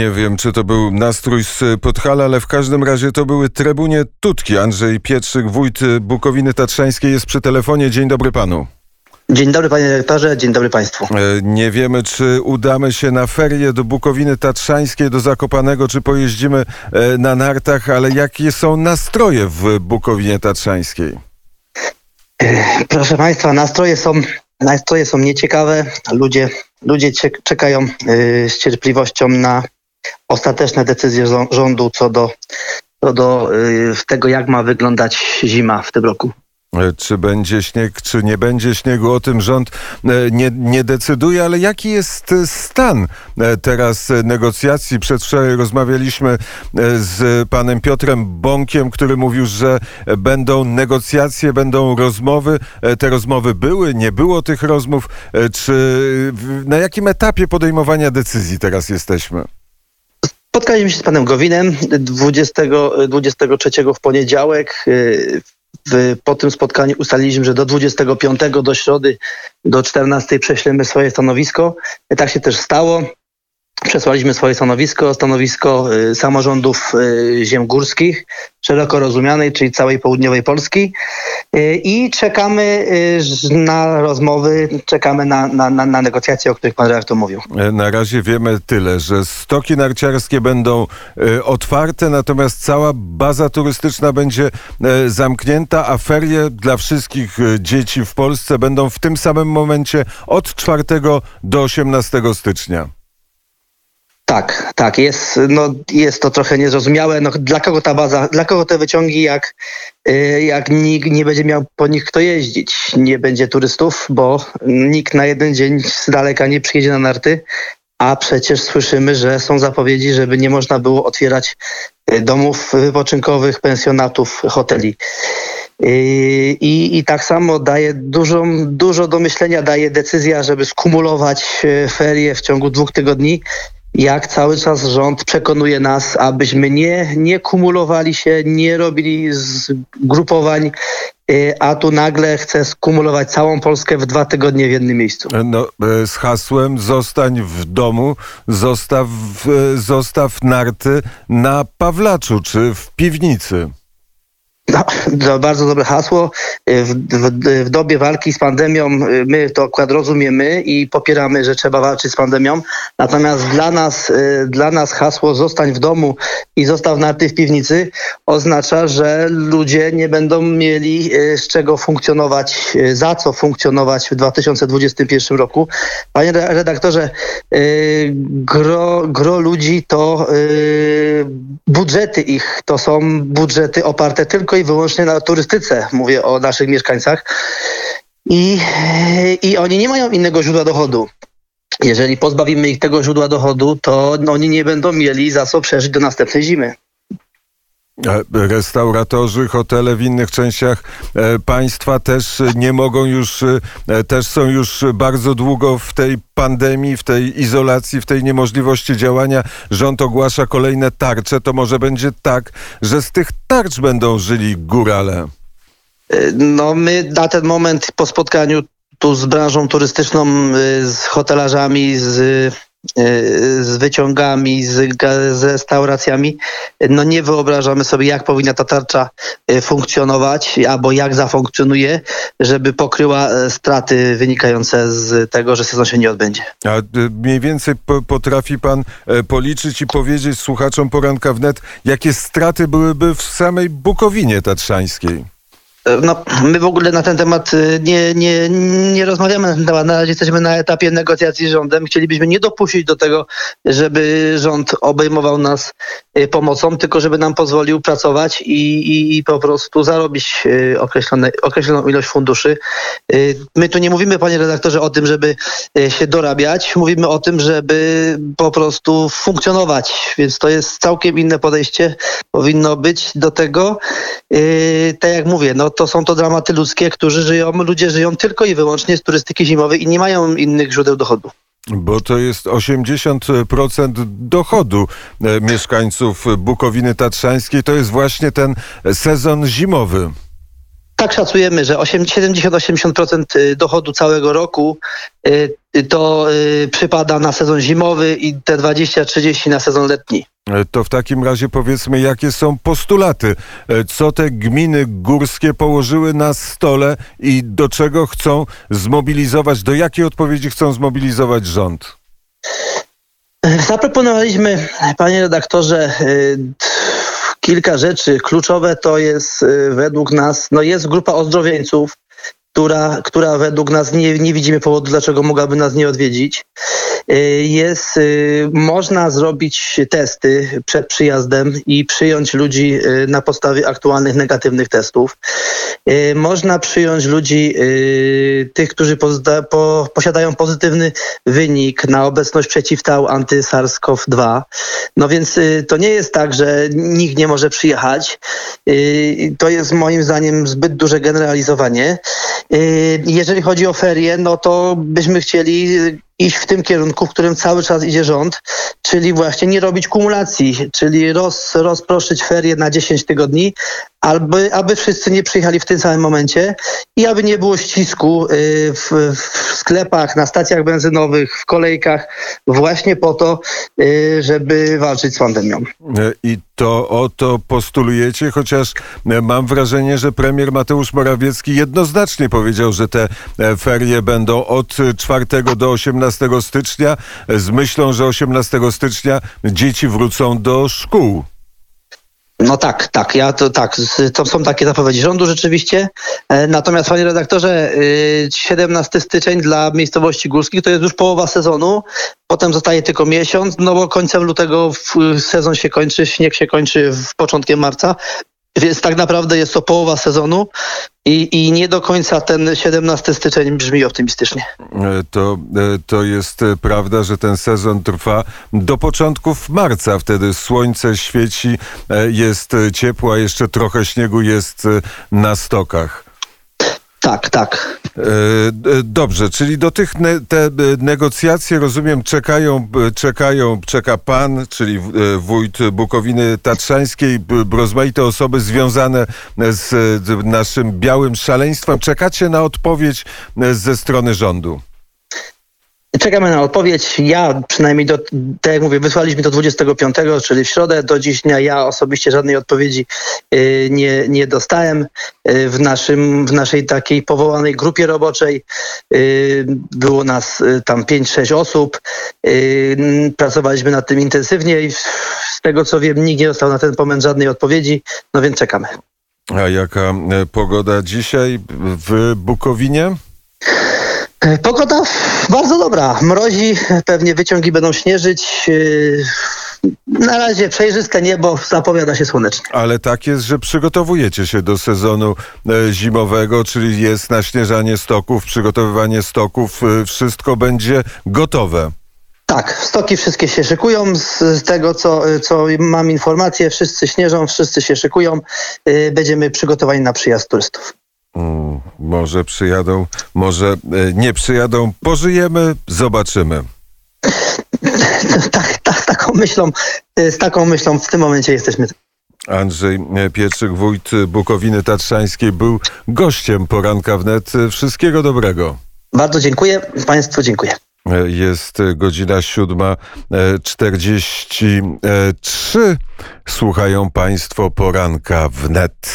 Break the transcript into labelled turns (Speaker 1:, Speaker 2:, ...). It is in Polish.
Speaker 1: Nie wiem, czy to był nastrój z Podhala, ale w każdym razie to były trybunie Tutki. Andrzej Pietrzyk, wójt Bukowiny Tatrzańskiej jest przy telefonie. Dzień dobry panu.
Speaker 2: Dzień dobry panie dyrektorze, dzień dobry państwu.
Speaker 1: E, nie wiemy, czy udamy się na ferie do Bukowiny Tatrzańskiej, do Zakopanego, czy pojeździmy e, na nartach, ale jakie są nastroje w Bukowinie Tatrzańskiej?
Speaker 2: E, proszę państwa, nastroje są, nastroje są nieciekawe. Ludzie, ludzie czekają z cierpliwością na ostateczne decyzje rządu co do, co do tego, jak ma wyglądać zima w tym roku.
Speaker 1: E, czy będzie śnieg, czy nie będzie śniegu, o tym rząd e, nie, nie decyduje, ale jaki jest stan e, teraz negocjacji? Przedwczoraj rozmawialiśmy z panem Piotrem Bąkiem, który mówił, że będą negocjacje, będą rozmowy. Te rozmowy były, nie było tych rozmów. Czy na jakim etapie podejmowania decyzji teraz jesteśmy?
Speaker 2: Spotkaliśmy się z panem Gowinem 20, 23 w poniedziałek w, po tym spotkaniu ustaliliśmy, że do 25 do środy do 14 prześlemy swoje stanowisko. Tak się też stało. Przesłaliśmy swoje stanowisko, stanowisko y, samorządów y, ziem górskich, szeroko rozumianej, czyli całej południowej Polski y, i czekamy na rozmowy, czekamy na, na, na, negocjacje, o których pan redaktor mówił.
Speaker 1: E, na razie wiemy tyle, że stoki narciarskie będą otwarte, natomiast cała baza turystyczna będzie e, zamknięta, a ferie dla wszystkich dzieci w Polsce będą w tym samym momencie od 4 do 18 stycznia.
Speaker 2: Tak, tak, jest, no, jest to trochę niezrozumiałe. No, dla kogo ta baza, dla kogo te wyciągi, jak, y, jak nikt nie będzie miał po nich kto jeździć? Nie będzie turystów, bo nikt na jeden dzień z daleka nie przyjedzie na narty, a przecież słyszymy, że są zapowiedzi, żeby nie można było otwierać y, domów wypoczynkowych, pensjonatów, hoteli. Y, I, I tak samo daje dużo, dużo do myślenia, daje decyzja, żeby skumulować ferie w ciągu dwóch tygodni jak cały czas rząd przekonuje nas, abyśmy nie, nie kumulowali się, nie robili zgrupowań, y, a tu nagle chce skumulować całą Polskę w dwa tygodnie w jednym miejscu.
Speaker 1: No, e, z hasłem zostań w domu, zostaw, zostaw narty na Pawlaczu czy w piwnicy.
Speaker 2: No, bardzo dobre hasło. W, w, w, dobie walki z pandemią y, my to akurat rozumiemy i popieramy, że trzeba walczyć z pandemią. Natomiast dla nas, y, dla nas hasło zostań w domu i zostaw narty w piwnicy oznacza, że ludzie nie będą mieli y, z czego funkcjonować, za co funkcjonować w 2021 roku. Panie redaktorze, gro, gro ludzi to budżety ich, to są budżety oparte tylko i wyłącznie na turystyce. Mówię o naszych mieszkańcach. I, i oni nie mają innego źródła dochodu. Jeżeli pozbawimy ich tego źródła dochodu, to oni nie będą mieli za co przeżyć do następnej zimy.
Speaker 1: E, restauratorzy, hotele w innych częściach e, państwa też nie mogą już, e, też są już bardzo długo w tej pandemii, w tej izolacji, w tej niemożliwości działania. Rząd ogłasza kolejne tarcze. To może będzie tak, że z tych tarcz będą żyli górale.
Speaker 2: No my na ten moment po spotkaniu tu z branżą turystyczną, z hotelarzami, z Y, z wyciągami, z, restauracjami, no nie wyobrażamy sobie, jak powinna ta tarcza y, funkcjonować, albo jak zafunkcjonuje, żeby pokryła y, straty wynikające z tego, że sezon się nie odbędzie.
Speaker 1: A mniej więcej potrafi pan e, policzyć i powiedzieć słuchaczom poranka wnet, jakie straty byłyby w samej Bukowinie Tatrzańskiej?
Speaker 2: No, my w ogóle na ten temat y, nie, nie, nie rozmawiamy na ten temat. Na razie jesteśmy na etapie negocjacji z rządem. Chcielibyśmy nie dopuścić do tego, żeby rząd obejmował nas y, pomocą, tylko żeby nam pozwolił pracować i, i, i po prostu zarobić określone, określoną ilość funduszy. My tu nie mówimy, panie redaktorze, o tym, żeby się dorabiać. Mówimy o tym, żeby po prostu funkcjonować. Więc to jest całkiem inne podejście. Powinno być do tego. Tak jak mówię, no to są to dramaty ludzkie, którzy żyją, ludzie żyją tylko i wyłącznie z turystyki zimowej i nie mają innych źródeł dochodu.
Speaker 1: Bo to jest 80% dochodu e, mieszkańców Bukowiny Tatrzańskiej. To jest właśnie ten sezon zimowy.
Speaker 2: Tak szacujemy, że 70-80% dochodu całego roku y, to y, przypada na sezon zimowy i te 20-30 na sezon letni.
Speaker 1: E, To w takim razie powiedzmy, jakie są postulaty, E, co te gminy górskie położyły na stole i do czego chcą zmobilizować, do jakiej odpowiedzi chcą zmobilizować rząd?
Speaker 2: Zaproponowaliśmy, panie redaktorze, y, kilka rzeczy. Kluczowe to jest y, według nas, no jest grupa ozdrowieńców, która, która według nas nie, nie widzimy powodu, dlaczego mogłaby nas nie odwiedzić. Y, Jest, y, można zrobić testy przed przyjazdem i przyjąć ludzi y, na podstawie aktualnych negatywnych testów. Można przyjąć ludzi, tych, którzy posiadają pozytywny wynik na obecność przeciwciał anty-SARS-CoV-2. No więc to nie jest tak, że nikt nie może przyjechać. To jest moim zdaniem zbyt duże generalizowanie. Jeżeli chodzi o ferie, no to byśmy chcieli iść w tym kierunku, w którym cały czas idzie rząd, czyli właśnie nie robić kumulacji, czyli roz, rozproszyć ferie na 10 tygodni, aby, aby wszyscy nie przyjechali w tym samym momencie i aby nie było ścisku y, w, w sklepach, na stacjach benzynowych, w kolejkach, właśnie po to, y, żeby walczyć z pandemią.
Speaker 1: E, I to o to postulujecie, chociaż e, mam wrażenie, że premier Mateusz Morawiecki jednoznacznie powiedział, że te e, ferie będą od 4 do 18 stycznia, z myślą, że 18 stycznia dzieci wrócą do szkół.
Speaker 2: No tak, tak, ja to tak, to są takie zapowiedzi rządu rzeczywiście. E, Natomiast panie redaktorze, y, 17 styczeń dla miejscowości górskich to jest już połowa sezonu, potem zostaje tylko miesiąc, no bo końcem lutego w- sezon się kończy, śnieg się kończy w początkiem marca. Więc tak naprawdę jest to połowa sezonu i, i nie do końca ten 17 styczeń brzmi optymistycznie.
Speaker 1: E, To, e, to jest e, prawda, że ten sezon trwa do początków marca. Wtedy słońce świeci, jest ciepło, a jeszcze trochę śniegu jest na stokach.
Speaker 2: Tak, tak.
Speaker 1: E, e, Dobrze, czyli do tych ne, te e, negocjacje, rozumiem, czekają, b- czekają, czeka pan, czyli e, wójt Bukowiny Tatrzańskiej, rozmaite osoby związane z e, naszym białym szaleństwem. Czekacie na odpowiedź e, ze strony rządu.
Speaker 2: Czekamy na odpowiedź. Ja przynajmniej, do, tak jak mówię, wysłaliśmy do 25, czyli w środę. Do dziś dnia ja osobiście żadnej odpowiedzi y, nie, nie dostałem. Y, w, naszym, w naszej takiej powołanej grupie roboczej y, było nas tam 5-6 osób. Pracowaliśmy nad tym intensywnie i z tego co wiem, nikt nie dostał na ten moment żadnej odpowiedzi, no więc czekamy.
Speaker 1: A jaka e, pogoda dzisiaj w Bukowinie?
Speaker 2: E, Pogoda bardzo dobra. Mrozi, pewnie wyciągi będą śnieżyć. Yy, Na razie przejrzyste niebo, zapowiada się słonecznie.
Speaker 1: Ale tak jest, że przygotowujecie się do sezonu e, zimowego, czyli jest naśnieżanie stoków, przygotowywanie stoków, e, wszystko będzie gotowe.
Speaker 2: Tak, stoki wszystkie się szykują. Z, tego, co, co mam informacje, wszyscy śnieżą, wszyscy się szykują. Będziemy przygotowani na przyjazd turystów.
Speaker 1: Mm, może przyjadą, może e, nie przyjadą. Pożyjemy, zobaczymy.
Speaker 2: tak, tak, taką myślą, yy, z taką myślą w tym momencie jesteśmy.
Speaker 1: Andrzej e, Pietrzyk, wójt Bukowiny Tatrzańskiej, był gościem poranka wnet. E, Wszystkiego dobrego.
Speaker 2: Bardzo dziękuję. Państwu dziękuję.
Speaker 1: E, Jest e, godzina 7.43. Słuchają Państwo poranka wnet.